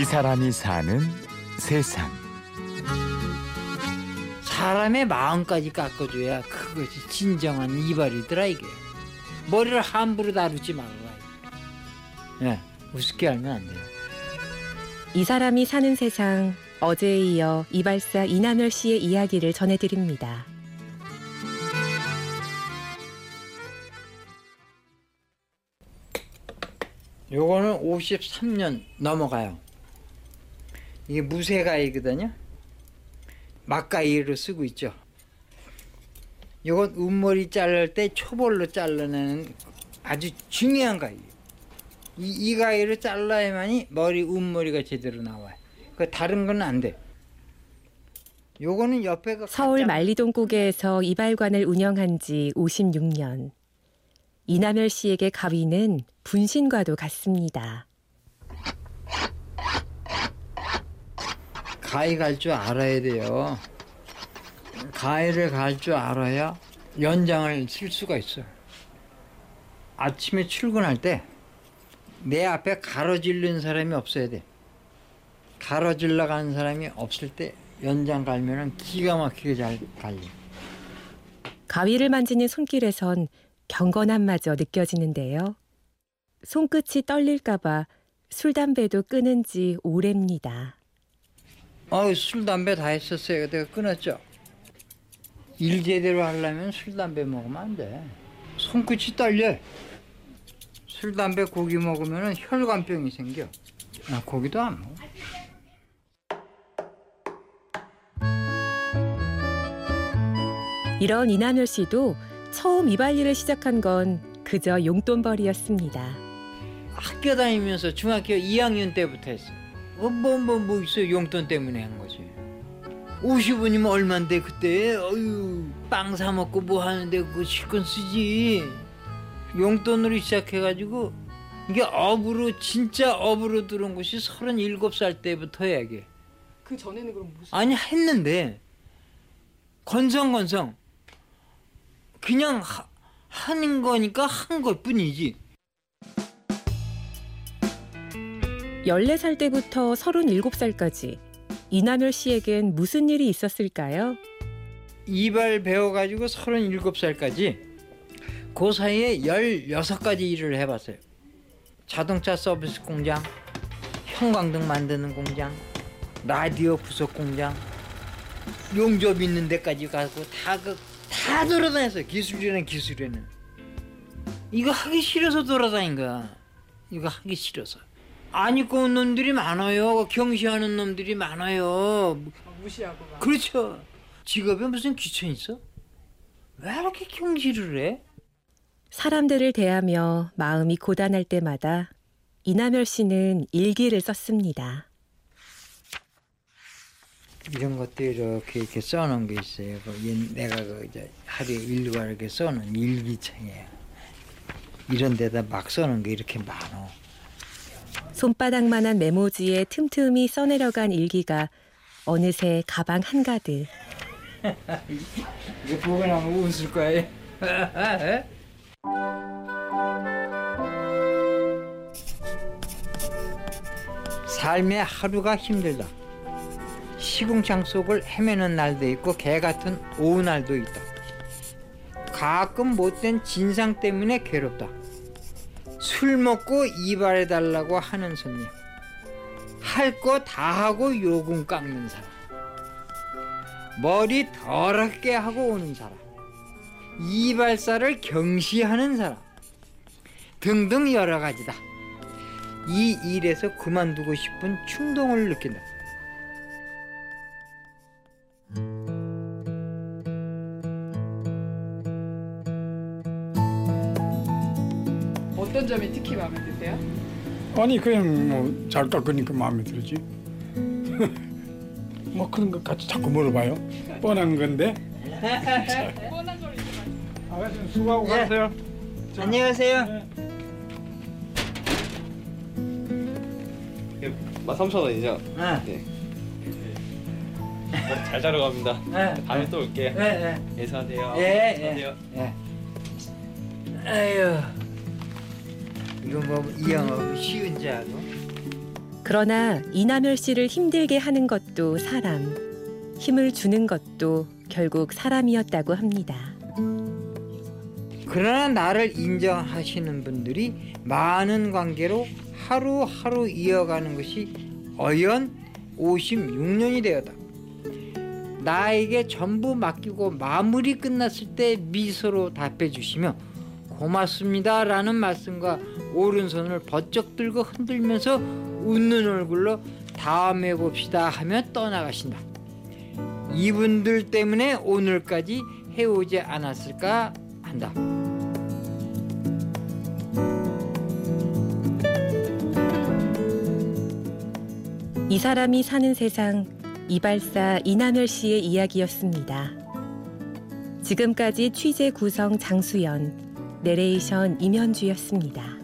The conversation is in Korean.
이 사람이 사는 세상. 사람의 마음까지 깎아줘야 그것이 진정한 이발이더라 이게. 머리를 함부로 다루지 말라. 예, 우습게 알면 안 돼요. 이 사람이 사는 세상 어제에 이어 이발사 이남열 씨의 이야기를 전해드립니다. 요거는 53년 넘어가요. 이게 무쇠가위거든요. 막가위로 쓰고 있죠. 요건 운머리 자를 때 초벌로 잘라내는 아주 중요한 가위. 이, 이 가위로 잘라야만이 머리 운머리가 제대로 나와요. 그 다른 건 안 돼. 요거는 옆에 가 서울 가짜- 만리동 고개에서 이발관을 운영한 지 56년. 이남열 씨에게 가위는 분신과도 같습니다. 가위 갈 줄 알아야 돼요. 가위를 갈 줄 알아야 연장을 쓸 수가 있어. 아침에 출근할 때 내 앞에 가로질른 사람이 없어야 돼. 가로질러 가는 사람이 없을 때 연장 갈면은 기가 막히게 잘 갈려. 가위를 만지는 손길에선 경건함마저 느껴지는데요. 손끝이 떨릴까봐 술, 담배도 끊은 지 오래입니다. 어, 술, 담배 다 했었어요. 내가 끊었죠. 일 제대로 하려면 술, 담배 먹으면 안 돼. 손끝이 떨려. 술, 담배, 고기 먹으면 혈관병이 생겨. 아, 고기도 안 먹어. 이런 이남열 씨도 처음 이발 일을 시작한 건 그저 용돈벌이였습니다. 학교 다니면서 중학교 2학년 때부터 했어. 뭐, 뭐, 뭐, 뭐 있어요. 용돈 때문에 한 거지. 50원이면 얼만데, 그때. 어휴, 빵 사먹고 뭐 하는데 그거 실컷 쓰지. 용돈으로 시작해가지고, 이게 업으로, 진짜 업으로 들어온 것이 37살 때부터야, 이게. 그 전에는 그럼 무슨 아니, 했는데, 건성건성. 그냥 하, 하는 거니까 한 것 뿐이지. 14살 때부터 37살까지 이남열 씨에겐 무슨 일이 있었을까요? 이발 배워가지고 37살까지 그 사이에 16가지 일을 해봤어요. 자동차 서비스 공장, 형광등 만드는 공장, 라디오 부속 공장, 용접 있는 데까지 가고 다, 그, 다 돌아다녔어요. 기술이라는 기술에는. 이거 하기 싫어서 돌아다닌 거야. 이거 하기 싫어서. 안 입고 온 놈들이 많아요. 경시하는 놈들이 많아요. 무시하고 막 그렇죠. 직업에 무슨 귀천 있어? 왜 이렇게 경시를 해? 사람들을 대하며 마음이 고단할 때마다 이남열 씨는 일기를 썼습니다. 이런 것도 이렇게 이렇게 써놓은 게 있어요. 그 옛- 내가 그 이제 하루에 일과 이렇게 써놓은 일기창이에요. 이런 데다 막 써놓은 게 이렇게 많어. 손바닥만한 메모지에 틈틈이 써내려간 일기가 어느새 가방 한가득. 이거 보고 나면 웃을 거예요. 삶의 하루가 힘들다. 시궁창 속을 헤매는 날도 있고 개 같은 오후 날도 있다. 가끔 못된 진상 때문에 괴롭다. 술 먹고 이발해 달라고 하는 손님. 할 거 다 하고 요금 깎는 사람. 머리 더럽게 하고 오는 사람. 이발사를 경시하는 사람. 등등 여러 가지다. 이 일에서 그만두고 싶은 충동을 느낀다. 어떤 점이 특히 마음에 드세요? 아니 그냥 뭐 잘 깎으니까 마음에 들지. 뭐 그런 것 같이 자꾸 물어봐요. 뻔한 건데. 뻔한 걸 이제 아가씨 수고하고 예. 가세요. 안녕하세요. 마 3천 원이죠? 아, 네. 잘 자러 갑니다. 네. 다음에 또 올게요. 예, 예. 예수하세요. 예, 예. 안녕하세요. 예. 아유. 이거 뭐, 이 영업 쉬운 줄 알고. 그러나 이남열 씨를 힘들게 하는 것도 사람, 힘을 주는 것도 결국 사람이었다고 합니다. 그러나 나를 인정하시는 분들이 많은 관계로 하루하루 이어가는 것이 어연 56년이 되었다. 나에게 전부 맡기고 마무리 끝났을 때 미소로 답해 주시며 고맙습니다라는 말씀과 오른손을 번쩍 들고 흔들면서 웃는 얼굴로 다음에 봅시다 하며 떠나가신다. 이분들 때문에 오늘까지 해오지 않았을까 한다. 이 사람이 사는 세상 이발사 이남열 씨의 이야기였습니다. 지금까지 취재 구성 장수연, 내레이션 임현주였습니다.